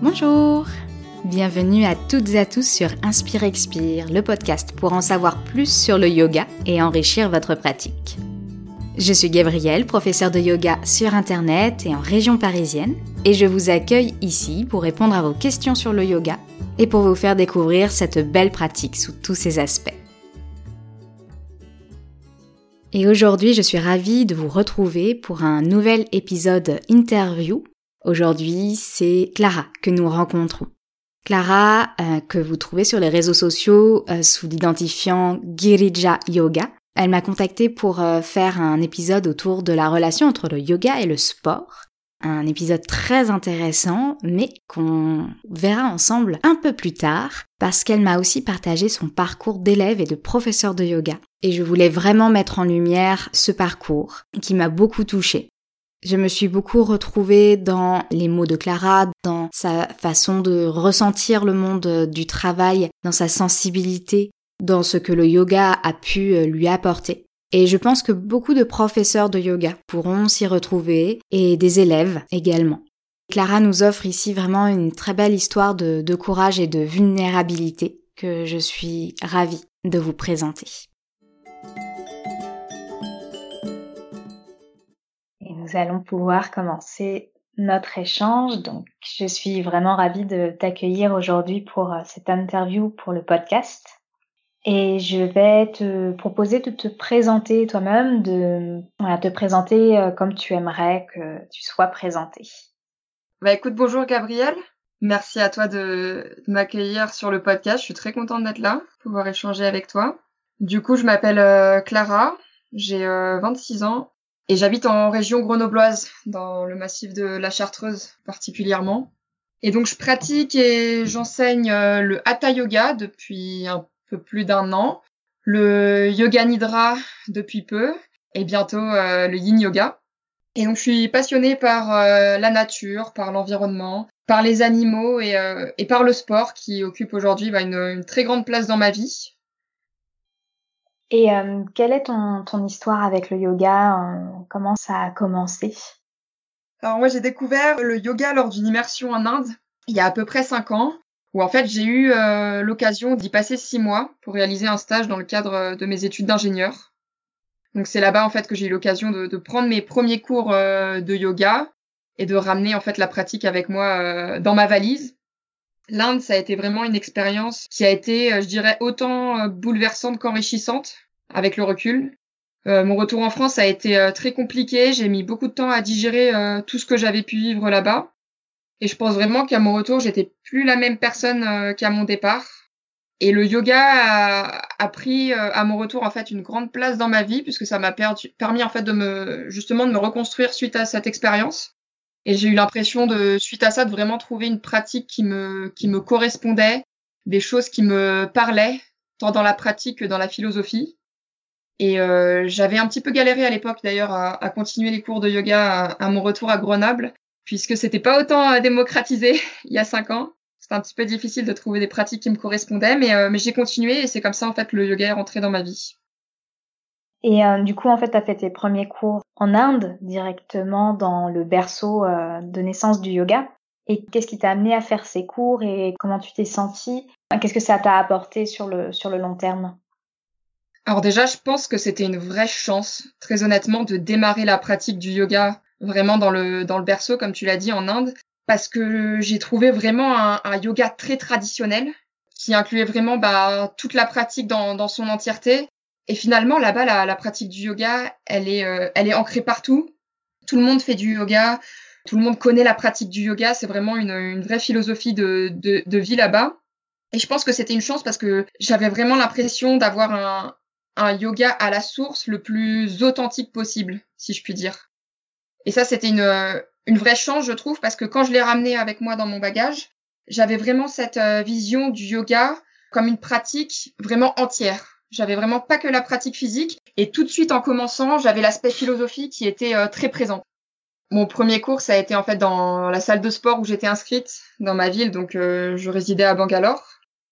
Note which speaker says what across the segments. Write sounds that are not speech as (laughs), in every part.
Speaker 1: Bonjour Bienvenue à toutes et à tous sur Inspire Expire, le podcast pour en savoir plus sur le yoga et enrichir votre pratique. Je suis Gabrielle, professeure de yoga sur Internet et en région parisienne, et je vous accueille ici pour répondre à vos questions sur le yoga et pour vous faire découvrir cette belle pratique sous tous ses aspects. Et aujourd'hui, je suis ravie de vous retrouver pour un nouvel épisode interview. Aujourd'hui, c'est Clara que nous rencontrons. Clara, euh, que vous trouvez sur les réseaux sociaux euh, sous l'identifiant Girija Yoga. Elle m'a contacté pour euh, faire un épisode autour de la relation entre le yoga et le sport. Un épisode très intéressant, mais qu'on verra ensemble un peu plus tard, parce qu'elle m'a aussi partagé son parcours d'élève et de professeur de yoga. Et je voulais vraiment mettre en lumière ce parcours, qui m'a beaucoup touchée. Je me suis beaucoup retrouvée dans les mots de Clara, dans sa façon de ressentir le monde du travail, dans sa sensibilité, dans ce que le yoga a pu lui apporter. Et je pense que beaucoup de professeurs de yoga pourront s'y retrouver et des élèves également. Clara nous offre ici vraiment une très belle histoire de, courage et de vulnérabilité que je suis ravie de vous présenter. Nous allons pouvoir commencer notre échange. Donc, je suis vraiment ravie de t'accueillir aujourd'hui pour euh, cette interview pour le podcast. Et je vais te proposer de te présenter toi-même, de te présenter euh, comme tu aimerais que tu sois présenté.
Speaker 2: Bah écoute, bonjour Gabriel. Merci à toi de, m'accueillir sur le podcast. Je suis très contente d'être là, pouvoir échanger avec toi. Du coup, je m'appelle euh, Clara, j'ai 26 euh, ans et j'habite en région grenobloise, dans le massif de la Chartreuse particulièrement. Et donc, je pratique et j'enseigne le Hatha Yoga depuis un peu plus d'un an, le yoga nidra depuis peu et bientôt euh, le yin yoga. Et donc je suis passionnée par euh, la nature, par l'environnement, par les animaux et, euh, et, par le sport qui occupe aujourd'hui bah, une, très grande place dans ma vie.
Speaker 1: Et quelle est ton, ton, histoire avec le yoga Comment ça a commencé?
Speaker 2: Alors moi j'ai découvert le yoga lors d'une immersion en Inde il y a à peu près cinq ans où en fait j'ai eu euh, l'occasion d'y passer six mois pour réaliser un stage dans le cadre euh, de mes études d'ingénieur. Donc c'est là-bas en fait que j'ai eu l'occasion de, prendre mes premiers cours euh, de yoga et de ramener en fait la pratique avec moi dans ma valise. L'Inde, ça a été vraiment une expérience qui a été, je dirais, autant bouleversante qu'enrichissante avec le recul. mon retour en France a été très compliqué. J'ai mis beaucoup de temps à digérer tout ce que j'avais pu vivre là-bas. Et je pense vraiment qu'à mon retour, j'étais plus la même personne euh, qu'à mon départ. Et le yoga a, pris euh, à mon retour en fait une grande place dans ma vie puisque ça m'a permis en fait de me justement de me reconstruire suite à cette expérience. Et j'ai eu l'impression de suite à ça de vraiment trouver une pratique qui me qui me correspondait, des choses qui me parlaient tant dans la pratique que dans la philosophie. Et euh, j'avais un petit peu galéré à l'époque d'ailleurs à, à, continuer les cours de yoga à mon retour à Grenoble puisque c'était pas autant euh, démocratisé (laughs) il y a cinq ans. C'était un petit peu difficile de trouver des pratiques qui me correspondaient, mais, euh, mais j'ai continué et c'est comme ça en fait le yoga est rentré dans ma vie.
Speaker 1: Et euh, du coup, en fait, tu as fait tes premiers cours en Inde, directement dans le berceau de naissance du yoga. Et qu'est-ce qui t'a amené à faire ces cours et comment tu t'es senti Qu'est-ce que ça t'a apporté sur le, sur le long terme?
Speaker 2: Alors déjà, je pense que c'était une vraie chance, très honnêtement, de démarrer la pratique du yoga vraiment dans le dans le berceau comme tu l'as dit en Inde parce que j'ai trouvé vraiment un, un, yoga très traditionnel qui incluait vraiment bah, toute la pratique dans, dans son entièreté et finalement là-bas la, la, pratique du yoga elle est euh, elle est ancrée partout. Tout le monde fait du yoga. Tout le monde connaît la pratique du yoga. C'est vraiment une, une vraie philosophie de, de, de vie là-bas. Et je pense que c'était une chance parce que j'avais vraiment l'impression d'avoir un, un yoga à la source le plus authentique possible si je puis dire. Et ça, c'était une, euh, une vraie chance, je trouve, parce que quand je l'ai ramené avec moi dans mon bagage, j'avais vraiment cette euh, vision du yoga comme une pratique vraiment entière. J'avais vraiment pas que la pratique physique. Et tout de suite, en commençant, j'avais l'aspect philosophie qui était euh, très présent. Mon premier cours, ça a été en fait dans la salle de sport où j'étais inscrite dans ma ville, donc je résidais à Bangalore.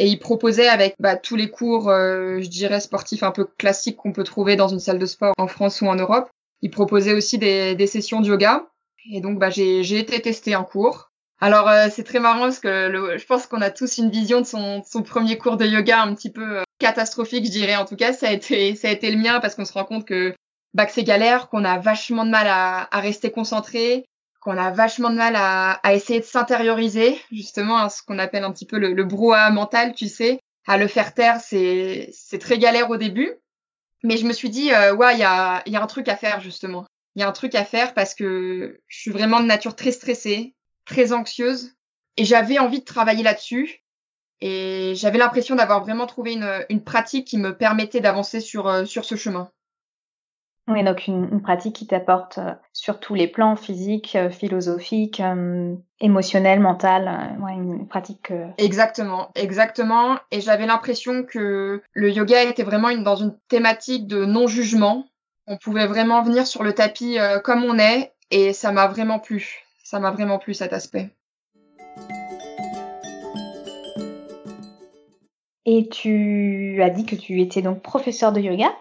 Speaker 2: Et il proposait avec bah, tous les cours, je dirais, sportifs un peu classiques qu'on peut trouver dans une salle de sport en France ou en Europe. Il proposait aussi des, des sessions de yoga. Et donc, bah, j'ai été tester un cours Alors euh, c'est très marrant parce que je pense qu'on a tous une vision de son, son premier cours de yoga un petit peu euh, catastrophique, je dirais. En tout cas, ça a été ça a été le mien parce qu'on se rend compte que bah, que c'est galère, qu'on a vachement de mal à, à rester concentré, qu'on a vachement de mal à, à essayer de s'intérioriser, justement, à ce qu'on appelle un petit peu le, le brouhaha mental, tu sais, à le faire taire, c'est c'est très galère au début. Mais je me suis dit, euh, ouais, il y a, y a un truc à faire justement. Il y a un truc à faire parce que je suis vraiment de nature très stressée, très anxieuse, et j'avais envie de travailler là-dessus. Et j'avais l'impression d'avoir vraiment trouvé une, une pratique qui me permettait d'avancer sur, euh, sur ce chemin.
Speaker 1: Oui, donc une, pratique qui t'apporte euh, sur tous les plans physiques, euh, philosophiques, euh, émotionnels, mental. ouais, une pratique.
Speaker 2: Exactement, exactement. Et j'avais l'impression que le yoga était vraiment une, dans une thématique de non-jugement. On pouvait vraiment venir sur le tapis comme on est, et ça m'a vraiment plu. Ça m'a vraiment plu cet aspect.
Speaker 1: Et tu as dit que tu étais donc professeur de yoga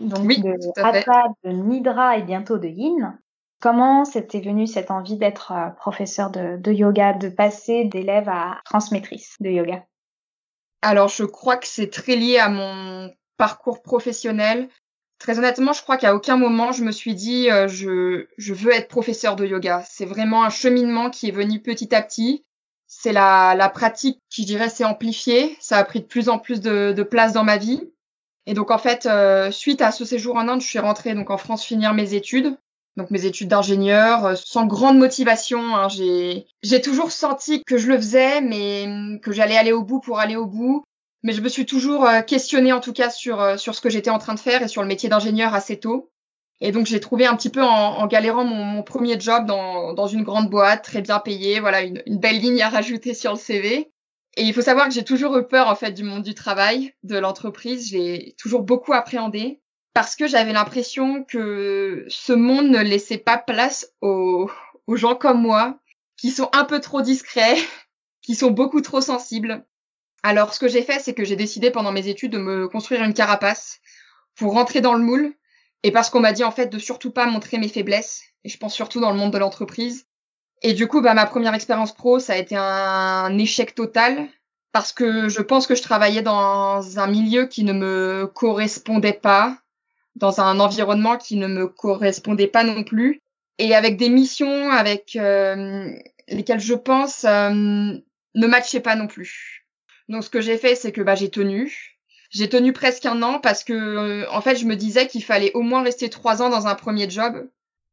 Speaker 1: donc
Speaker 2: oui,
Speaker 1: de Hatha, de Nidra et bientôt de Yin. Comment c'était venu cette envie d'être euh, professeur de, de, yoga, de passer d'élève à transmettrice de yoga?
Speaker 2: Alors, je crois que c'est très lié à mon parcours professionnel. Très honnêtement, je crois qu'à aucun moment je me suis dit euh, je, je veux être professeur de yoga. C'est vraiment un cheminement qui est venu petit à petit. C'est la, la pratique qui, je dirais, s'est amplifiée. Ça a pris de plus en plus de, de place dans ma vie. Et donc en fait, euh, suite à ce séjour en Inde, je suis rentrée donc en France finir mes études, donc mes études d'ingénieur, euh, sans grande motivation. Hein, j'ai toujours senti que je le faisais, mais hum, que j'allais aller au bout pour aller au bout. Mais je me suis toujours euh, questionnée en tout cas sur sur ce que j'étais en train de faire et sur le métier d'ingénieur assez tôt. Et donc j'ai trouvé un petit peu en, galérant mon, mon, premier job dans, dans une grande boîte, très bien payée, voilà une, une belle ligne à rajouter sur le CV. Et il faut savoir que j'ai toujours eu peur en fait du monde du travail, de l'entreprise. J'ai toujours beaucoup appréhendé parce que j'avais l'impression que ce monde ne laissait pas place aux, aux gens comme moi, qui sont un peu trop discrets, (laughs) qui sont beaucoup trop sensibles. Alors ce que j'ai fait, c'est que j'ai décidé pendant mes études de me construire une carapace pour rentrer dans le moule et parce qu'on m'a dit en fait de surtout pas montrer mes faiblesses. Et je pense surtout dans le monde de l'entreprise. Et du coup, bah, ma première expérience pro, ça a été un échec total parce que je pense que je travaillais dans un milieu qui ne me correspondait pas, dans un environnement qui ne me correspondait pas non plus, et avec des missions avec euh, lesquelles je pense euh, ne matchaient pas non plus. Donc ce que j'ai fait, c'est que bah, j'ai tenu. J'ai tenu presque un an parce que euh, en fait, je me disais qu'il fallait au moins rester trois ans dans un premier job,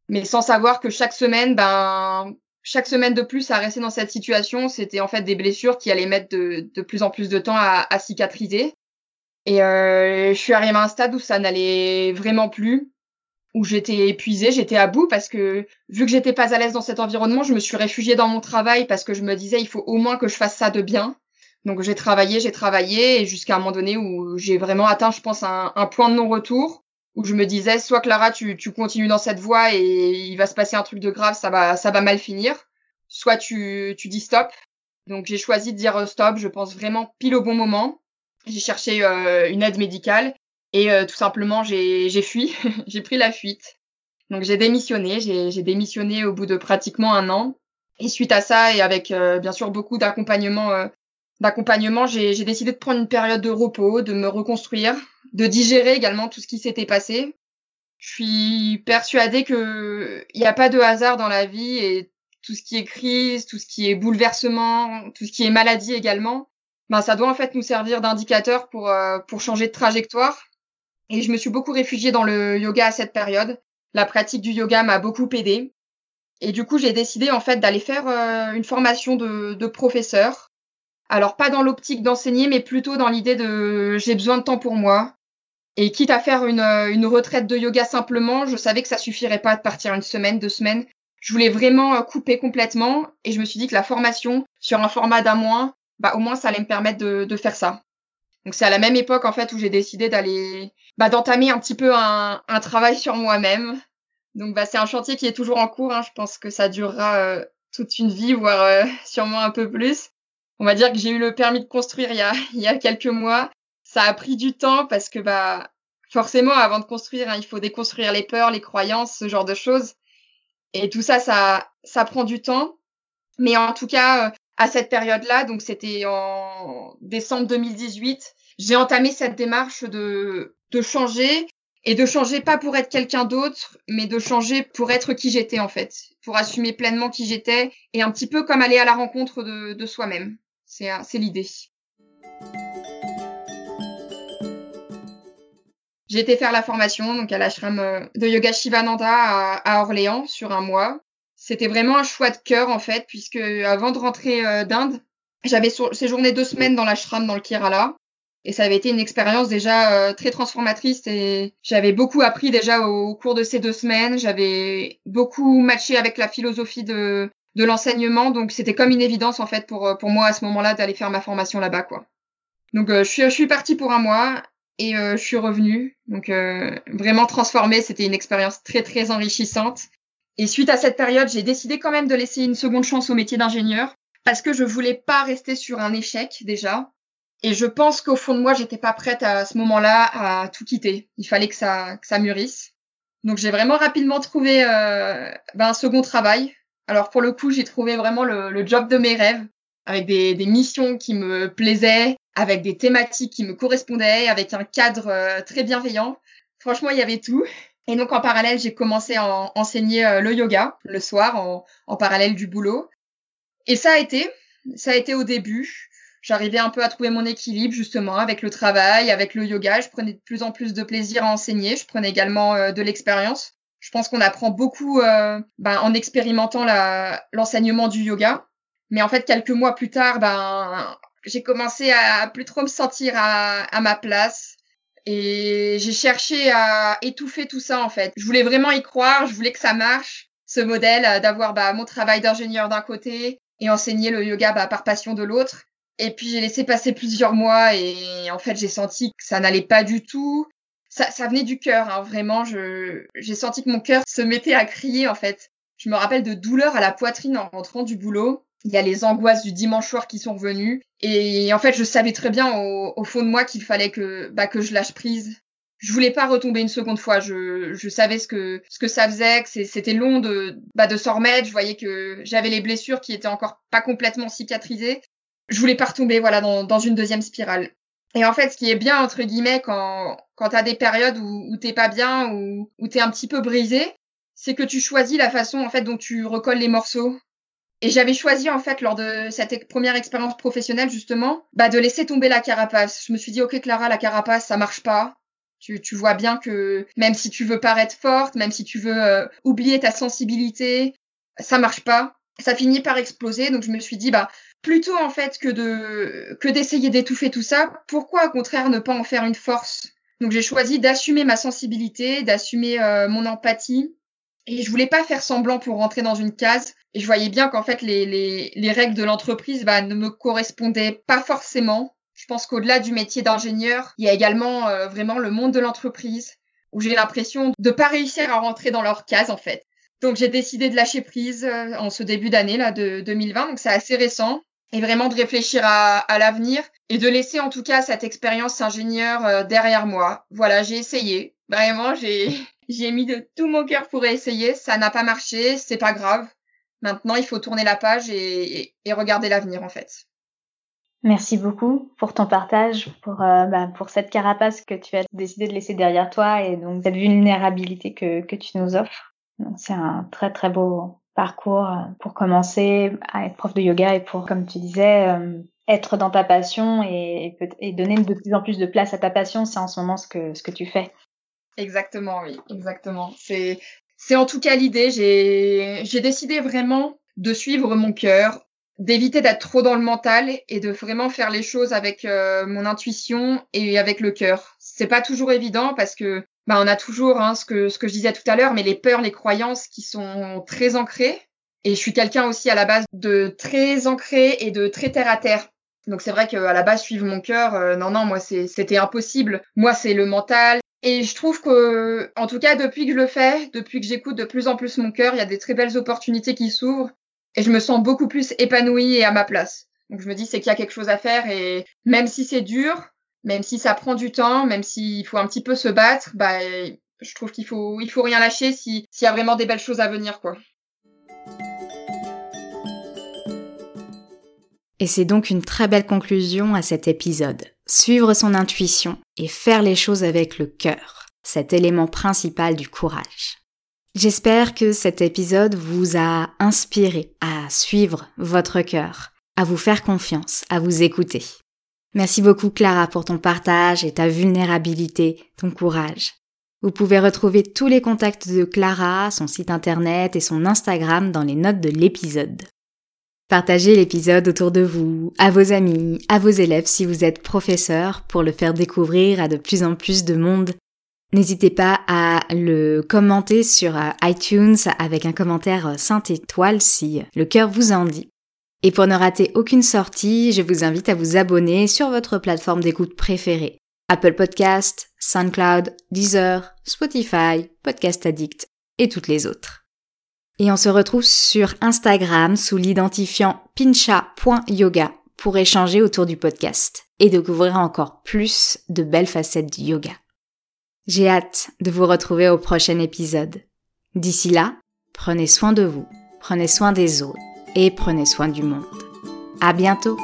Speaker 2: mais sans savoir que chaque semaine, ben chaque semaine de plus à rester dans cette situation, c'était en fait des blessures qui allaient mettre de, plus en plus de temps à, à cicatriser. Et euh, je suis arrivée à un stade où ça n'allait vraiment plus, où j'étais épuisée, j'étais à bout parce que vu que j'étais pas à l'aise dans cet environnement, je me suis réfugiée dans mon travail parce que je me disais il faut au moins que je fasse ça de bien. Donc j'ai travaillé, j'ai travaillé et jusqu'à un moment donné où j'ai vraiment atteint, je pense, un, un point de non-retour où je me disais soit Clara tu, tu continues dans cette voie et il va se passer un truc de grave ça va ça va mal finir soit tu tu dis stop. Donc j'ai choisi de dire stop je pense vraiment pile au bon moment. J'ai cherché euh, une aide médicale et euh, tout simplement j'ai fui (laughs) j'ai pris la fuite. Donc j'ai démissionné j'ai démissionné au bout de pratiquement un an. Et suite à ça et avec euh, bien sûr beaucoup d'accompagnement d'accompagnement, j'ai décidé de prendre une période de repos, de me reconstruire, de digérer également tout ce qui s'était passé. Je suis persuadée que il n'y a pas de hasard dans la vie et tout ce qui est crise, tout ce qui est bouleversement, tout ce qui est maladie également, ben ça doit en fait nous servir d'indicateur pour euh, pour changer de trajectoire. Et je me suis beaucoup réfugiée dans le yoga à cette période. La pratique du yoga m'a beaucoup aidée. Et du coup, j'ai décidé en fait d'aller faire euh, une formation de, de professeur alors pas dans l'optique d'enseigner, mais plutôt dans l'idée de j'ai besoin de temps pour moi. Et quitte à faire une, euh, une retraite de yoga simplement, je savais que ça suffirait pas de partir une semaine, deux semaines. Je voulais vraiment euh, couper complètement et je me suis dit que la formation sur un format d'un mois, bah au moins ça allait me permettre de, de faire ça. Donc c'est à la même époque en fait où j'ai décidé d'aller bah, d'entamer un petit peu un, un travail sur moi-même. Donc bah c'est un chantier qui est toujours en cours. Hein. Je pense que ça durera euh, toute une vie, voire sûrement un peu plus on va dire que j'ai eu le permis de construire il y a, (laughs) il y a quelques mois. Ça a pris du temps parce que bah forcément avant de construire, hein, il faut déconstruire les peurs, les croyances, ce genre de choses. Et tout ça, ça, ça prend du temps. Mais en tout cas, à cette période-là, donc c'était en décembre 2018, j'ai entamé cette démarche de, de changer et de changer pas pour être quelqu'un d'autre, mais de changer pour être qui j'étais en fait, pour assumer pleinement qui j'étais et un petit peu comme aller à la rencontre de, de soi-même. C'est, l'idée. J'ai été faire la formation donc à l'ashram euh, de yoga Shivananda à, à Orléans sur un mois. C'était vraiment un choix de cœur en fait, puisque avant de rentrer euh, d'Inde, j'avais séjourné deux semaines dans l'ashram dans le Kerala. Et ça avait été une expérience déjà euh, très transformatrice et j'avais beaucoup appris déjà au, cours de ces deux semaines. J'avais beaucoup matché avec la philosophie de, de l'enseignement, donc c'était comme une évidence en fait pour, pour moi à ce moment-là d'aller faire ma formation là-bas quoi. Donc je suis je suis partie pour un mois et euh, je suis revenue. Donc euh, vraiment transformée, c'était une expérience très très enrichissante. Et suite à cette période, j'ai décidé quand même de laisser une seconde chance au métier d'ingénieur parce que je voulais pas rester sur un échec déjà. Et je pense qu'au fond de moi, j'étais pas prête à ce moment-là à tout quitter. Il fallait que ça que ça mûrisse. Donc j'ai vraiment rapidement trouvé euh, ben, un second travail. Alors pour le coup, j'ai trouvé vraiment le, le, job de mes rêves avec des, des missions qui me plaisaient, avec des thématiques qui me correspondaient, avec un cadre euh, très bienveillant. Franchement, il y avait tout. Et donc en parallèle, j'ai commencé à enseigner euh, le yoga le soir en, en, parallèle du boulot. Et ça a été, ça a été au début. J'arrivais un peu à trouver mon équilibre justement avec le travail, avec le yoga. Je prenais de plus en plus de plaisir à enseigner. Je prenais également euh, de l'expérience. Je pense qu'on apprend beaucoup ben, en expérimentant l'enseignement du yoga. Mais en fait, quelques mois plus tard, ben, j'ai commencé à plus trop me sentir à, à ma place. Et j'ai cherché à étouffer tout ça en fait. Je voulais vraiment y croire, je voulais que ça marche, ce modèle euh, d'avoir bah, mon travail d'ingénieur d'un côté et enseigner le yoga bah, par passion de l'autre. Et puis j'ai laissé passer plusieurs mois et en fait j'ai senti que ça n'allait pas du tout. Ça, ça venait du cœur, hein, vraiment. J'ai senti que mon cœur se mettait à crier en fait. Je me rappelle de douleurs à la poitrine en rentrant du boulot il y a les angoisses du dimanche soir qui sont revenues. Et en fait, je savais très bien au, fond de moi qu'il fallait que, bah, que je lâche prise. Je voulais pas retomber une seconde fois. Je, je savais ce que, ce que ça faisait, que c'était long de, bah, de s'en remettre. Je voyais que j'avais les blessures qui étaient encore pas complètement cicatrisées. Je voulais pas retomber, voilà, dans, dans une deuxième spirale. Et en fait, ce qui est bien, entre guillemets, quand, quand t'as des périodes où, où t'es pas bien, ou où t'es un petit peu brisé, c'est que tu choisis la façon, en fait, dont tu recolles les morceaux. Et j'avais choisi en fait lors de cette première expérience professionnelle justement, bah de laisser tomber la carapace. Je me suis dit ok Clara, la carapace ça marche pas. Tu, tu vois bien que même si tu veux paraître forte, même si tu veux euh, oublier ta sensibilité, ça marche pas. Ça finit par exploser. Donc je me suis dit bah plutôt en fait que de que d'essayer d'étouffer tout ça, pourquoi au contraire ne pas en faire une force? Donc j'ai choisi d'assumer ma sensibilité, d'assumer euh, mon empathie. Et je voulais pas faire semblant pour rentrer dans une case. Et je voyais bien qu'en fait, les, les, les, règles de l'entreprise bah, ne me correspondaient pas forcément. Je pense qu'au-delà du métier d'ingénieur, il y a également euh, vraiment le monde de l'entreprise où j'ai l'impression de pas réussir à rentrer dans leur case en fait. Donc j'ai décidé de lâcher prise euh, en ce début d'année là de 2020, donc c'est assez récent, et vraiment de réfléchir à, à l'avenir et de laisser en tout cas cette expérience ingénieur euh, derrière moi. Voilà, j'ai essayé. Vraiment, j'ai (laughs) j'ai mis de tout mon cœur pour essayer. Ça n'a pas marché, c'est pas grave. Maintenant, il faut tourner la page et, et, regarder l'avenir, en fait.
Speaker 1: Merci beaucoup pour ton partage, pour, euh, bah, pour cette carapace que tu as décidé de laisser derrière toi et donc cette vulnérabilité que, que tu nous offres. C'est un très très beau parcours euh, pour commencer à être prof de yoga et pour, comme tu disais, euh, être dans ta passion et, donner de plus en plus de place à ta passion. C'est en ce moment ce que, ce que tu fais.
Speaker 2: Exactement, oui, exactement. C'est c'est en tout cas l'idée. J'ai, j'ai décidé vraiment de suivre mon cœur, d'éviter d'être trop dans le mental et de vraiment faire les choses avec euh, mon intuition et avec le cœur. C'est pas toujours évident parce que bah, on a toujours hein, ce que ce que je disais tout à l'heure, mais les peurs, les croyances qui sont très ancrées. Et je suis quelqu'un aussi à la base de très ancré et de très terre à terre. Donc c'est vrai qu'à la base suivre mon cœur, euh, non non moi c'était impossible. Moi c'est le mental, et je trouve que, en tout cas, depuis que je le fais, depuis que j'écoute de plus en plus mon cœur, il y a des très belles opportunités qui s'ouvrent et je me sens beaucoup plus épanouie et à ma place. Donc je me dis c'est qu'il y a quelque chose à faire et même si c'est dur, même si ça prend du temps, même s'il faut un petit peu se battre, bah je trouve qu'il faut il faut rien lâcher s'il y a vraiment des belles choses à venir quoi.
Speaker 1: Et c'est donc une très belle conclusion à cet épisode. Suivre son intuition et faire les choses avec le cœur, cet élément principal du courage. J'espère que cet épisode vous a inspiré à suivre votre cœur, à vous faire confiance, à vous écouter. Merci beaucoup Clara pour ton partage et ta vulnérabilité, ton courage. Vous pouvez retrouver tous les contacts de Clara, son site internet et son Instagram dans les notes de l'épisode. Partagez l'épisode autour de vous, à vos amis, à vos élèves si vous êtes professeur pour le faire découvrir à de plus en plus de monde. N'hésitez pas à le commenter sur euh, iTunes avec un commentaire 5 étoiles si le cœur vous en dit. Et pour ne rater aucune sortie, je vous invite à vous abonner sur votre plateforme d'écoute préférée. Apple Podcast, SoundCloud, Deezer, Spotify, Podcast Addict et toutes les autres. Et on se retrouve sur Instagram sous l'identifiant pincha.yoga pour échanger autour du podcast et découvrir encore plus de belles facettes du yoga. J'ai hâte de vous retrouver au prochain épisode. D'ici là, prenez soin de vous, prenez soin des autres et prenez soin du monde. À bientôt!